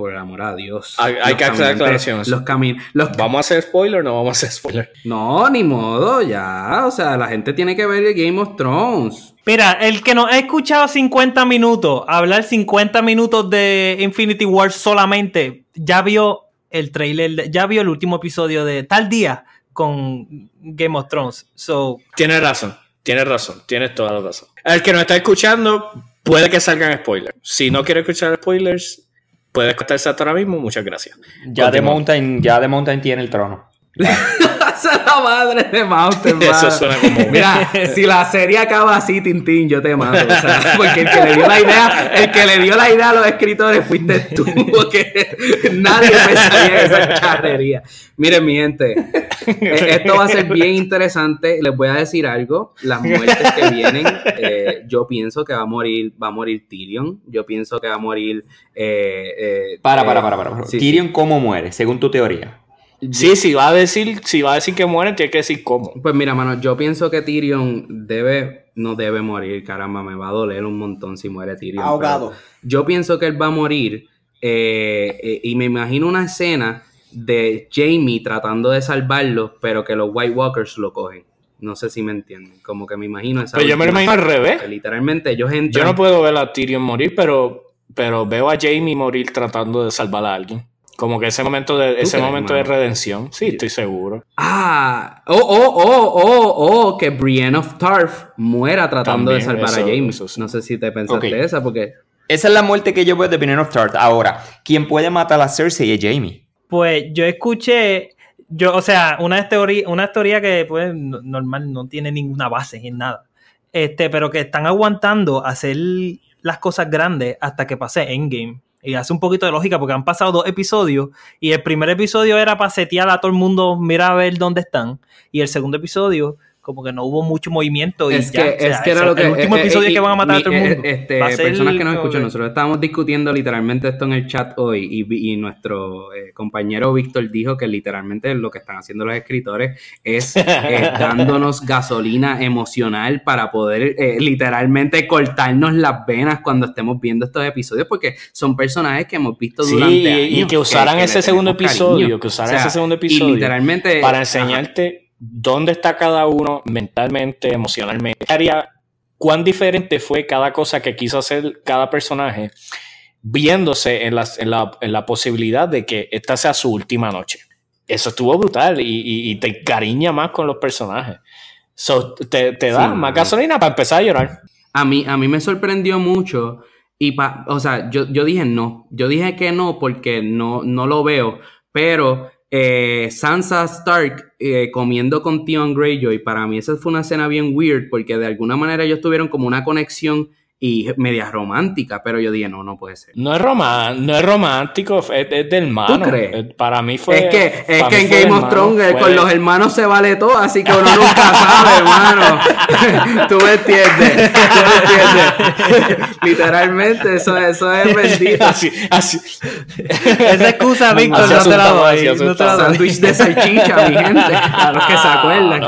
Por el amor a Dios. Hay- que hacer aclaraciones. Los cami- los ¿Vamos a hacer spoiler o no vamos a hacer spoiler? No, ni modo, ya. O sea, la gente tiene que ver el Game of Thrones. Mira, el que nos ha escuchado 50 minutos, hablar 50 minutos de Infinity War solamente, ya vio el trailer, ya vio el último episodio de tal día con Game of Thrones. So, Tienes razón, tienes razón, tienes toda la razón. El que nos está escuchando, puede que salgan spoilers. Si no quiere escuchar spoilers, puede escucharse hasta ahora mismo. Muchas gracias. Ya de. Mountain, ya de Mountain tiene el trono. Esa es la madre de Mountain, Eso mano. suena como- Mira, si la serie acaba así, Tintín, yo te mato. O sea, porque el que le dio la idea, el que le dio la idea a los escritores fuiste tú, porque nadie pensaría en esa charrería. Miren, mi gente, eh, esto va a ser bien interesante. Les voy a decir algo. Las muertes que vienen, eh, yo pienso que va a morir, va a morir Tyrion. Yo pienso que va a morir. eh, eh, Para, para, para, para. para. sí, sí. Tyrion, ¿cómo muere? Según tu teoría. Sí, si va a decir, si va a decir que muere, tiene que decir cómo. Pues mira, mano, yo pienso que Tyrion debe, no debe morir, caramba, me va a doler un montón si muere Tyrion. Ahogado. Yo pienso que él va a morir eh, eh, y me imagino una escena de Jamie tratando de salvarlo, pero que los White Walkers lo cogen. No sé si me entienden, como que me imagino esa Pero yo me lo imagino al revés. que Literalmente ellos Yo no puedo ver a Tyrion morir, pero, pero veo a Jamie morir tratando de salvar a alguien. Como que ese momento de, ese crees, momento de redención. Sí, estoy seguro. Ah, oh, oh, oh, oh, oh, que Brienne of Tarth muera tratando de salvar eso- a sí. No sé si te pensaste Ok. esa, porque... Esa es la muerte que yo veo de Brienne of Tarth. Ahora, ¿quién puede matar a Cersei es Jamie. pues yo escuché, yo, o sea, una teoría, una teoría que pues no- normal no tiene ninguna base en nada. Este, pero que están aguantando hacer las cosas grandes hasta que pase Endgame. Y hace un poquito de lógica porque han pasado dos episodios y el primer episodio era para setear a todo el mundo, mira a ver dónde están. Y el segundo episodio, como que no hubo mucho movimiento. Y Es ya, que, o sea, es que era lo que. El último episodio eh, que van a matar a todo el mundo. Este, personas que nos escuchan, nosotros estábamos discutiendo literalmente esto en el chat hoy y, y nuestro eh, compañero Víctor dijo que literalmente lo que están haciendo los escritores es eh, dándonos gasolina emocional para poder eh, literalmente cortarnos las venas cuando estemos viendo estos episodios porque son personajes que hemos visto Sí, durante y- años. y que usaran ese segundo episodio, cariño. que usaran O sea, ese segundo Y episodio literalmente... para ajá. Dónde está cada uno mentalmente, emocionalmente. ¿Qué haría- cuán diferente fue cada cosa que quiso hacer cada personaje, viéndose en, las- en la, en la posibilidad de que esta sea su última noche. Eso estuvo brutal y, y- y te encariña más con los personajes. So, te, te da Sí, más gasolina para empezar a llorar. A mí, a mí me sorprendió mucho y, pa- o sea, yo, yo dije no, yo dije que no porque no, no lo veo, pero eh, Sansa Stark eh, comiendo con Theon Greyjoy, para mí esa fue una escena bien weird porque de alguna manera ellos tuvieron como una conexión y media romántica, pero yo dije no, no puede ser. No es, román, no es romántico, es, es de hermano. ¿Tú crees? Eh, Para mí fue. es que, es que en Game of Thrones eh, fue con los hermanos se vale todo, así que uno nunca sabe, hermano. Tú me entiendes, tú me entiendes. Literalmente, eso, eso es bendito. así, así. Esa excusa, Víctor, no te la doy. no te la doy. Sándwich de salchicha, mi gente, a los que se acuerdan.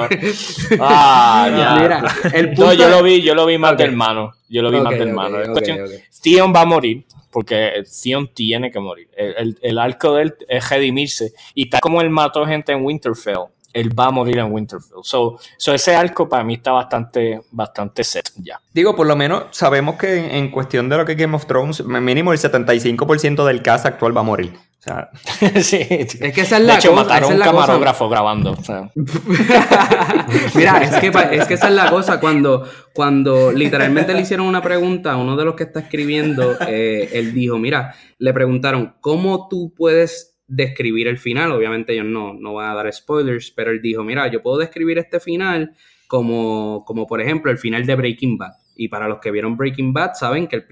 Ah, ya. Mira, el punto No, yo lo vi, yo lo vi más Ok. de hermano. Yo lo vi Ok, más de hermano. Es ok, cuestión- ok. Theon va a morir, porque Theon tiene que morir. El, el- el arco de él es redimirse. Y tal como él mató gente en Winterfell, él va a morir en Winterfell. So, so ese arco para mí está bastante, bastante set ya. Digo, por lo menos sabemos que en, en cuestión de lo que Game of Thrones, mínimo el 75% del cast actual va a morir. O sea, sí, Es que esa es de la hecho, cosa. mataron a un cosa. camarógrafo grabando. o sea. Mira, es que, es que esa es la cosa. Cuando, cuando literalmente le hicieron una pregunta a uno de los que está escribiendo, eh, él dijo: Mira, le preguntaron, ¿cómo tú puedes describir el final? Obviamente, ellos no, no van a dar spoilers, pero él dijo: Mira, yo puedo describir este final como, como por ejemplo, el final de Breaking Bad. Y para los que vieron Breaking Bad, saben que el,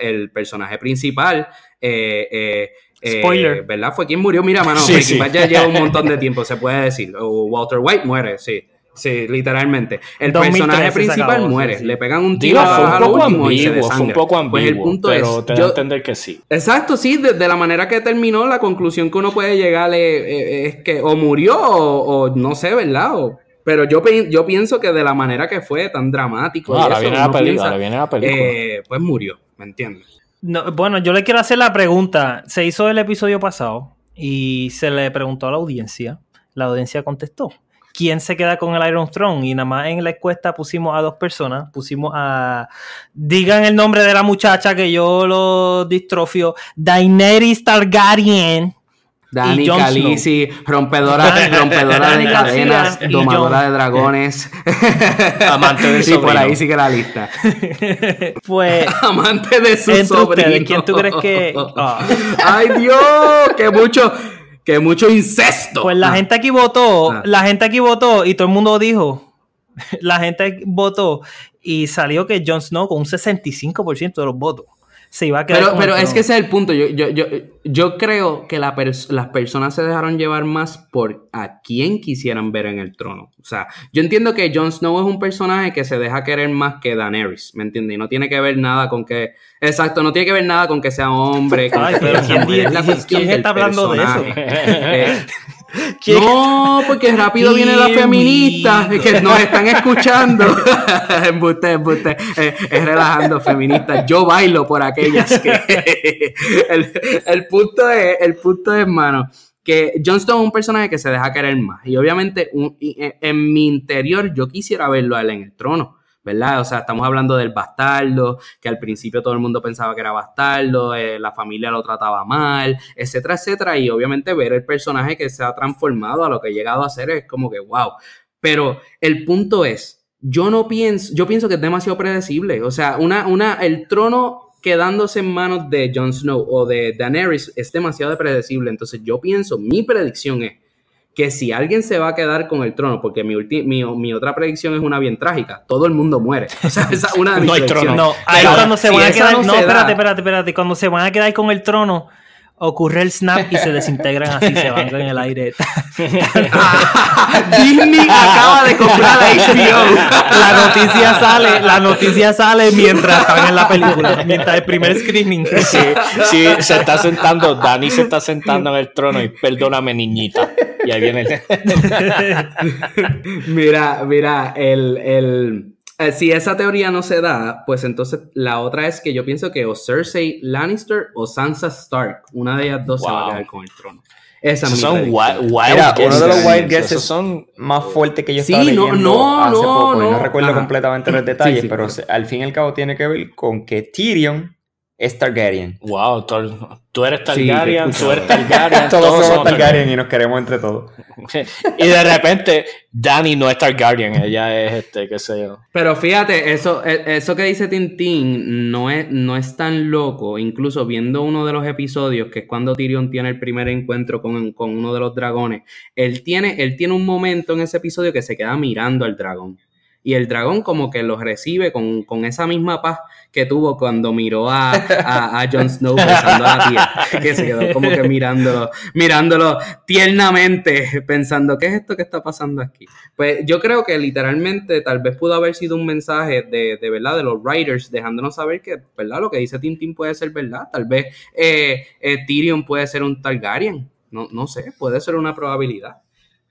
el personaje principal. eh, eh, eh, Spoiler. ¿Verdad? Fue quien murió. Mira, mano, Sí, Breaking sí. Bad ya lleva un montón de tiempo, se puede decir. O Walter White muere, sí. Sí, literalmente. El 2013 personaje principal acabó, muere. sí, sí. Le pegan un Digo, tiro fue a un lo poco último y se ambiguo, fue un poco ambiguo, Pues el punto pero es, te a yo- entender que sí. Exacto, sí, de, de la manera que terminó, la conclusión que uno puede llegar es, es- es que o murió o, o no sé, ¿verdad? O- pero yo, pi- yo pienso que de la manera que fue, tan dramático, No, y ahora eso, viene la película, piensa, ahora viene la película. eh, pues murió, ¿me entiendes? No, bueno, yo le quiero hacer la pregunta. Se hizo el episodio pasado y se le preguntó a la audiencia. La audiencia contestó. ¿Quién se queda con el Iron Throne? Y nada más en la encuesta pusimos a dos personas. Pusimos a. Digan el nombre de la muchacha que yo lo distrofio. Daenerys Targaryen. Dani Khaleesi, rompedora, rompedora de cadenas, domadora de dragones. Amante del Y por sobrino. ahí sigue la lista. Pues. Amante de su sobrino. ustedes, ¿quién tú crees que- Ah. ¡Ay, Dios! ¡Qué mucho, que mucho incesto! Pues la Ah. gente aquí votó, Ah. la gente aquí votó y todo el mundo dijo, la gente votó y salió que Jon Snow con un 65% de los votos se iba a quedar Pero, pero es que ese es el punto. Yo, yo, yo, yo creo que la pers- las personas se dejaron llevar más por a quién quisieran ver en el trono. O sea, yo entiendo que Jon Snow es un personaje que se deja querer más que Daenerys, ¿me entiendes? Y no tiene que ver nada con que... Exacto, no tiene que ver nada con que sea hombre. Con Ay, que pero sea ¿quién mujer, es la quién está hablando de eso? Eh, ¿Quién- No, porque rápido viene la feminista que nos están escuchando. embuste, embuste. Eh, es relajando feministas. Yo bailo por aquellas que. el, el punto es, el punto es, hermano, que Jon Snow es un personaje que se deja querer más. Y obviamente, un- en, en mi interior, yo quisiera verlo a él en el trono. ¿Verdad? O sea, estamos hablando del bastardo, que al principio todo el mundo pensaba que era bastardo, eh, la familia lo trataba mal, etcétera, etcétera. Y obviamente ver el personaje que se ha transformado a lo que ha llegado a ser es como que wow. Pero el punto es, yo no pienso, yo pienso que es demasiado predecible. O sea, una, una, el trono quedándose en manos de Jon Snow o de Daenerys es demasiado predecible. Entonces yo pienso, mi predicción es que si alguien se va a quedar con el trono, porque mi, ulti- mi, mi otra predicción es una bien trágica, todo el mundo muere. O sea, esa es una de mis No hay trono. predicciones. No, ahí cuando se si van a quedar, no no, se da- espérate, espérate, espérate, cuando se van a quedar con el trono, ocurre el snap y se desintegran así, se van en el aire. Disney acaba de comprar a HBO. la noticia sale, la noticia sale mientras están en la película, mientras el primer screening. Sí, sí, se está sentando, Dani se está sentando en el trono y perdóname, niñita. Y ahí viene el... Mira, mira, el, el, eh, si esa teoría no se da, pues entonces la otra es que yo pienso que o Cersei Lannister o Sansa Stark, una de ellas dos se va a Wow. quedar con el trono. Esa son wild, wild uno de los wild guesses son... más fuerte que yo Sí, estaba no, leyendo no, hace no, poco, y no no. recuerdo Ajá. completamente los detalles, Sí, sí. pero se- al fin y al cabo tiene que ver con que Tyrion es Targaryen. Wow, tú, tú eres Sí, Targaryen, te tú eres. Targaryen, Todos somos somos Targaryen y nos queremos entre todos. Y de repente, Dani no es Targaryen, ella es este, qué sé yo. Pero fíjate, eso, e- eso que dice Tintín no es, no es tan loco. Incluso viendo uno de los episodios, que es cuando Tyrion tiene el primer encuentro con, con uno de los dragones, él tiene, él tiene un momento en ese episodio que se queda mirando al dragón. Y el dragón como que lo recibe con, con esa misma paz que tuvo cuando miró a, a, Jon Snow besando a la tía. Que se quedó como que mirándolo, mirándolo tiernamente, pensando, ¿qué es esto que está pasando aquí? Pues yo creo que literalmente tal vez pudo haber sido un mensaje de, de verdad de los writers dejándonos saber que verdad lo que dice Tintín puede ser verdad. Tal vez eh, Tyrion puede ser un Targaryen. No, no sé, puede ser una probabilidad.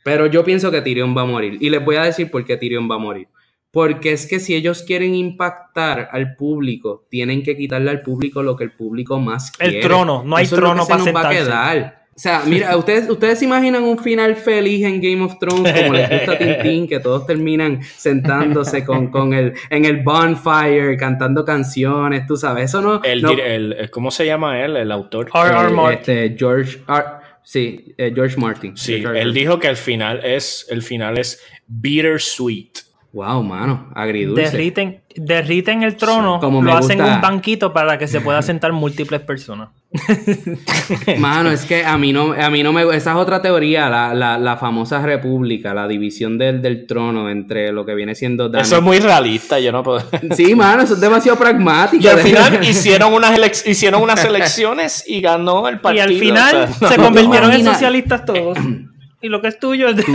Pero yo pienso que Tyrion va a morir. Y les voy a decir por qué Tyrion va a morir. Porque es que si ellos quieren impactar al público, tienen que quitarle al público lo que el público más El quiere. trono, no hay Eso es lo trono que se para nos va a quedar. O sea, mira, ustedes, ustedes se imaginan un final feliz en Game of Thrones, como les gusta a Tintín, que todos terminan sentándose con, con el, en el bonfire, cantando canciones, tú sabes, eso no... El, el- el- ¿Cómo se llama él, el autor? R. R. eh, Martin. este, George R. Sí, eh, George Martin. Sí, George él dijo que el final es, el final es bittersweet. Wow, mano, agridulce. Derriten, derriten el trono, Sí, como me lo hacen gusta. un banquito para que se pueda sentar múltiples personas. Mano, es que a mí no, a mí no me esa es otra teoría, la, la, la famosa república, la división del, del trono entre lo que viene siendo Dani. Eso es muy realista, yo no puedo. Sí, mano, eso es demasiado pragmático. Y al final hicieron unas, elec- hicieron unas elecciones y ganó el y partido. al final o sea, se no, convirtieron en socialistas todos. Y lo que es tuyo es de...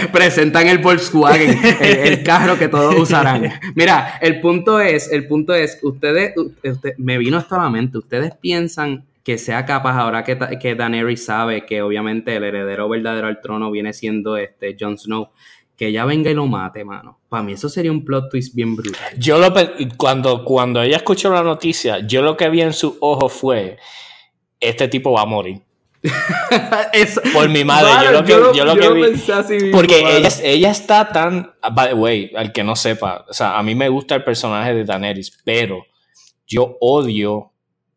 Presentan el Volkswagen, el, el carro que todos usarán. Mira, el punto es, el punto es, ustedes, usted- me vino esto a la mente, ustedes piensan que sea capaz ahora que, que Daenerys sabe que obviamente el heredero verdadero al trono viene siendo este Jon Snow, que ella venga y lo mate, mano. Para mí eso sería un plot twist bien brutal. Yo lo pe- cuando, cuando ella escuchó la noticia, yo lo que vi en sus ojos fue este tipo va a morir. Por mi madre, yo lo que, yo lo que vi. pensé así mismo, Porque ella, ella está tan. By the way, al que no sepa, o sea, a mí me gusta el personaje de Daenerys, pero yo odio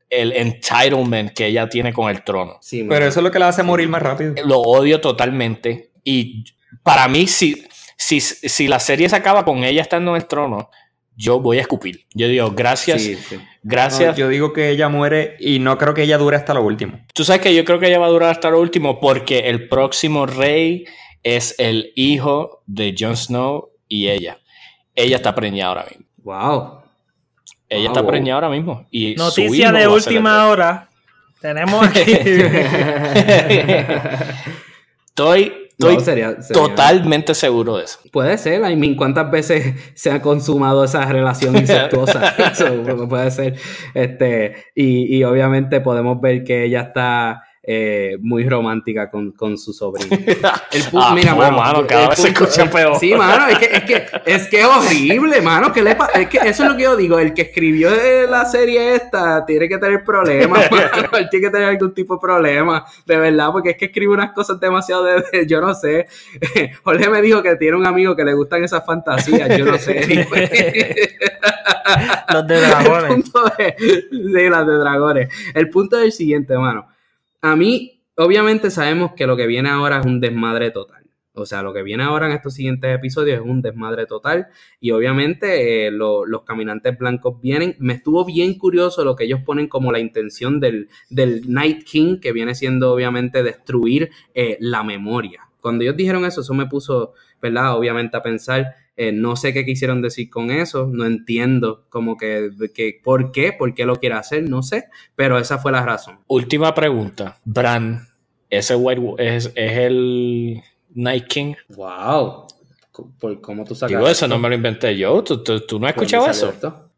el entitlement que ella tiene con el trono. Sí. Pero eso es lo que la hace morir más rápido. Lo odio totalmente. Y para mí, si, si, si la serie se acaba con ella estando en el trono, yo voy a escupir. Yo digo, gracias, Sí, sí. gracias. No, yo digo que ella muere y no creo que ella dure hasta lo último. Tú sabes que yo creo que ella va a durar hasta lo último porque el próximo rey es el hijo de Jon Snow y ella. Ella está preñada ahora mismo. Wow. Ella está wow. preñada ahora mismo. Y Noticia de última hora. Tenemos aquí... Estoy, estoy No, sería- sería- totalmente seguro de eso. Puede ser, I mean, ¿cuántas veces se ha consumado esa relación incestuosa? Eso puede ser. Este, y, y obviamente podemos ver que ella está eh, muy romántica con, con su sobrino. El Ah, mira, fue, mano, mano, cada el vez se escucha peor. Sí, mano, es que es, que, es, que es horrible, mano. ¿qué le pa- es que eso es lo que yo digo. El que escribió eh, la serie esta tiene que tener problemas, mano. Él tiene que tener algún tipo de problema, de verdad, porque es que escribe unas cosas demasiado de, de- yo no sé. Jorge me dijo que tiene un amigo que le gustan esas fantasías, yo no sé. Los de El dragones. punto es, sí, las de dragones. El punto es el siguiente, mano. A mí, obviamente sabemos que lo que viene ahora es un desmadre total. O sea, lo que viene ahora en estos siguientes episodios es un desmadre total. Y obviamente eh, lo- los caminantes blancos vienen. Me estuvo bien curioso lo que ellos ponen como la intención del, del Night King, que viene siendo obviamente destruir eh, la memoria. Cuando ellos dijeron eso, eso me puso, ¿verdad? Obviamente a pensar. Eh, no sé qué quisieron decir con eso, no entiendo como que, que por qué, por qué lo quiere hacer, no sé, pero esa fue la razón. Última pregunta. Bran, ese white, es, es el Night King. Wow. ¿Por cómo tú sacas Digo, eso no me lo inventé yo. ¿Tú, tú, tú no has escuchado eso?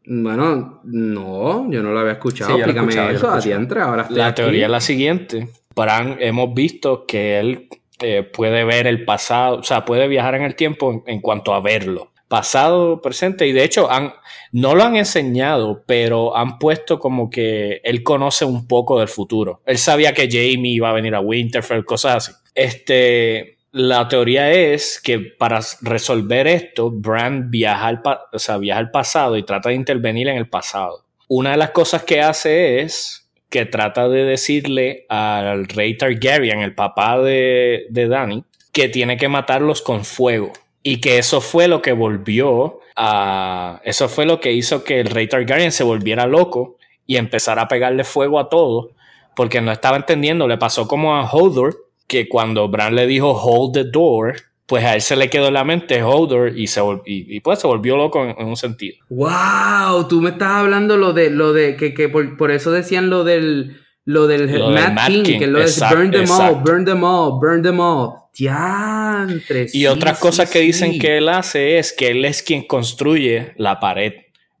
Bueno, no, yo no lo había escuchado. Sí, Explícame escuchado, eso, adiantre, ahora estoy La aquí. teoría es la siguiente. Bran, hemos visto que él eh, puede ver el pasado, o sea, puede viajar en el tiempo en, cuanto a verlo. Pasado, presente, y de hecho han, no lo han enseñado, pero han puesto como que él conoce un poco del futuro. Él sabía que Jamie iba a venir a Winterfell, cosas así. Este, la teoría es que para resolver esto, Bran viaja o sea, viaja al pasado y trata de intervenir en el pasado. Una de las cosas que hace es que trata de decirle al rey Targaryen, el papá de, de que tiene que matarlos con fuego. Y que eso fue lo que volvió a... Eso fue lo que hizo que el rey Targaryen se volviera loco y empezara a pegarle fuego a todo. Porque no estaba entendiendo. Le pasó como a Hodor, que cuando Bran le dijo hold the door, pues a él se le quedó en la mente Hodor y, se y, y pues se volvió loco en, en un sentido. Wow, tú me estás hablando lo de lo de que, que por, por eso decían lo del lo del Lo del Mad, Mad King, King, que lo de exacto, burn them all, burn them all, burn them all. Diantre, Y sí, otras sí, cosas que sí. dicen que él hace es que él es quien construye la pared.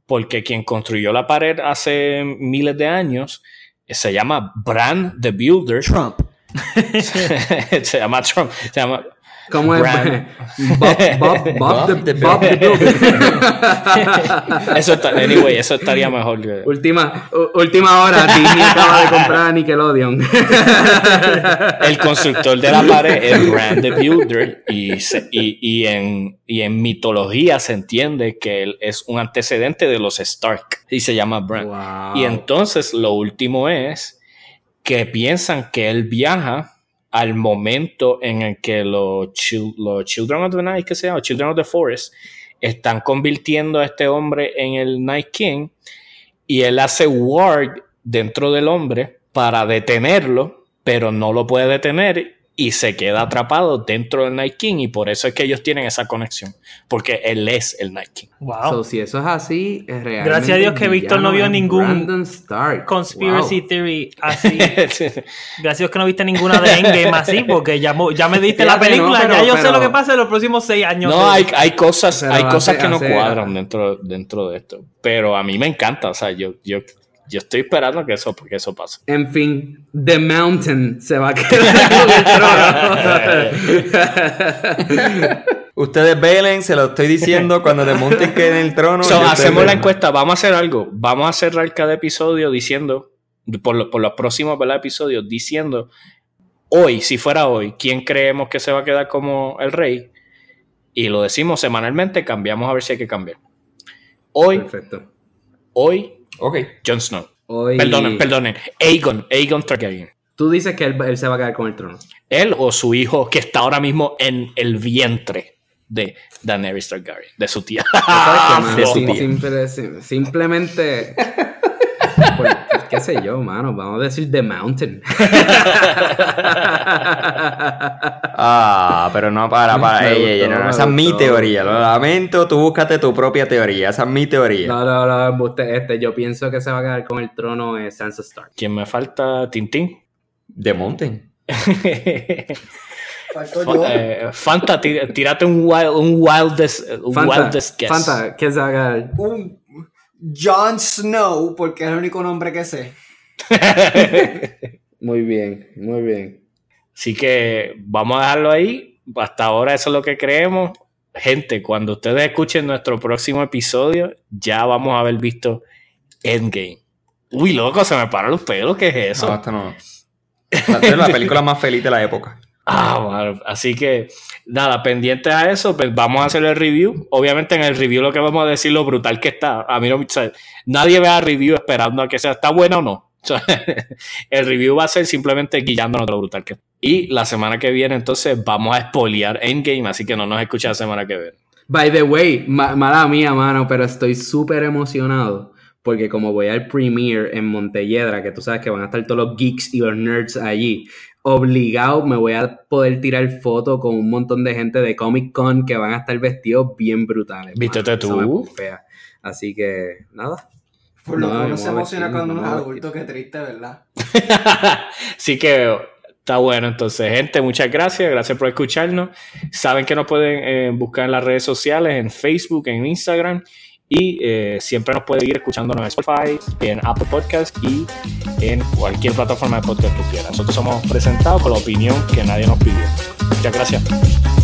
Porque quien construyó la pared hace miles de años se llama Bran the Builder. Trump. se llama Trump. Se llama. ¿Cómo es? Bob, Bob, Bob, Bob the, the. Eso está, anyway, eso estaría mejor. que- última, última hora, Disney acaba de comprar a Nickelodeon. El constructor de la pared es Bran the Builder. Y, se- y, y en, y en mitología se entiende que él es un antecedente de los Stark. Y se llama Bran. Wow. Y entonces lo último es que piensan que él viaja al momento en el que los, los Children of the Night, que se llama, Children of the Forest, están convirtiendo a este hombre en el Night King y él hace ward dentro del hombre para detenerlo, pero no lo puede detener y se queda atrapado dentro del Night King y por eso es que ellos tienen esa conexión, porque él es el Night King. Wow. So, si eso es así, es real. Gracias a Dios que Víctor no vio ningún Brandon Stark. Conspiracy Wow. theory así. Gracias a Dios que no viste ninguna de Endgame así, porque ya, ya me diste la película, no, pero- ya yo sé lo que pasa en los próximos seis años. No, hay, hay cosas, hay cosas hace- que no hace- cuadran dentro, dentro de esto, pero a mí me encanta, o sea, yo, yo, yo estoy esperando que eso, que eso pase. En fin, The Mountain se va a quedar con el trono. Ustedes velen, se lo estoy diciendo cuando te monten que en el trono. So, hacemos la encuesta, vamos a hacer algo, vamos a cerrar cada episodio diciendo, por, lo- por los próximos ¿verdad? episodios, diciendo, hoy, si fuera hoy, ¿quién creemos que se va a quedar como el rey? Y lo decimos semanalmente, cambiamos a ver si hay que cambiar. Hoy, Perfecto. hoy, Ok. Jon Snow. Hoy, Perdonen, perdonen. Aegon, Aegon Targaryen. Tú dices que él, él se va a quedar con el trono. Él o su hijo que está ahora mismo en el vientre de Daenerys Targaryen, de su tía. ¿Sabes qué, de su tía. simple- simplemente. Qué sé yo, mano. Vamos a decir The Mountain. Ah, pero no, para, para. Ey, ey, gustó, no, no, me esa es mi teoría. Lo lamento, tú búscate tu propia teoría. Esa es mi teoría. no, no, no, este, yo pienso que se va a quedar con el trono es Sansa Stark. ¿Quién me falta? Tintín. De Mountain. Falto yo. Eh, Fanta, tí- tírate un, wild, un wildest, un Fanta, wildest guess. Fanta, ¿quién se va a quedar? Un Jon Snow, porque es el único nombre que sé. Muy bien, muy bien. Así que vamos a dejarlo ahí. Hasta ahora eso es lo que creemos. Gente, cuando ustedes escuchen nuestro próximo episodio, ya vamos a haber visto Endgame. Uy, loco, se me paran los pelos. ¿Qué es eso? No, esto no. Esta es la película más feliz de la época. Ah, bueno, así que nada, pendientes a eso, pues vamos a hacer el review. Obviamente en el review lo que vamos a decir lo brutal que está. A mí no, o sea, nadie ve a review esperando a que sea está bueno o no. El review va a ser simplemente guiándonos lo brutal que está. Y la semana que viene entonces vamos a espolear Endgame, así que no nos escucha la semana que viene. By the way, ma- mala mía, mano, pero estoy súper emocionado porque como voy al premiere en Montelledra, que tú sabes que van a estar todos los geeks y los nerds allí, obligado me voy a poder tirar fotos con un montón de gente de Comic Con que van a estar vestidos bien brutales. Vístete tú. Así que, nada. Por lo No, que uno se emociona cuando uno es adulto, qué triste, ¿verdad? Así que está bueno. Entonces, gente, muchas gracias. Gracias por escucharnos. Saben que nos pueden eh, buscar en las redes sociales, en Facebook, en Instagram. Y eh, siempre nos pueden ir escuchándonos en Spotify, en Apple Podcast y en cualquier plataforma de podcast que quieran. Nosotros somos presentados con la opinión que nadie nos pidió. Muchas gracias.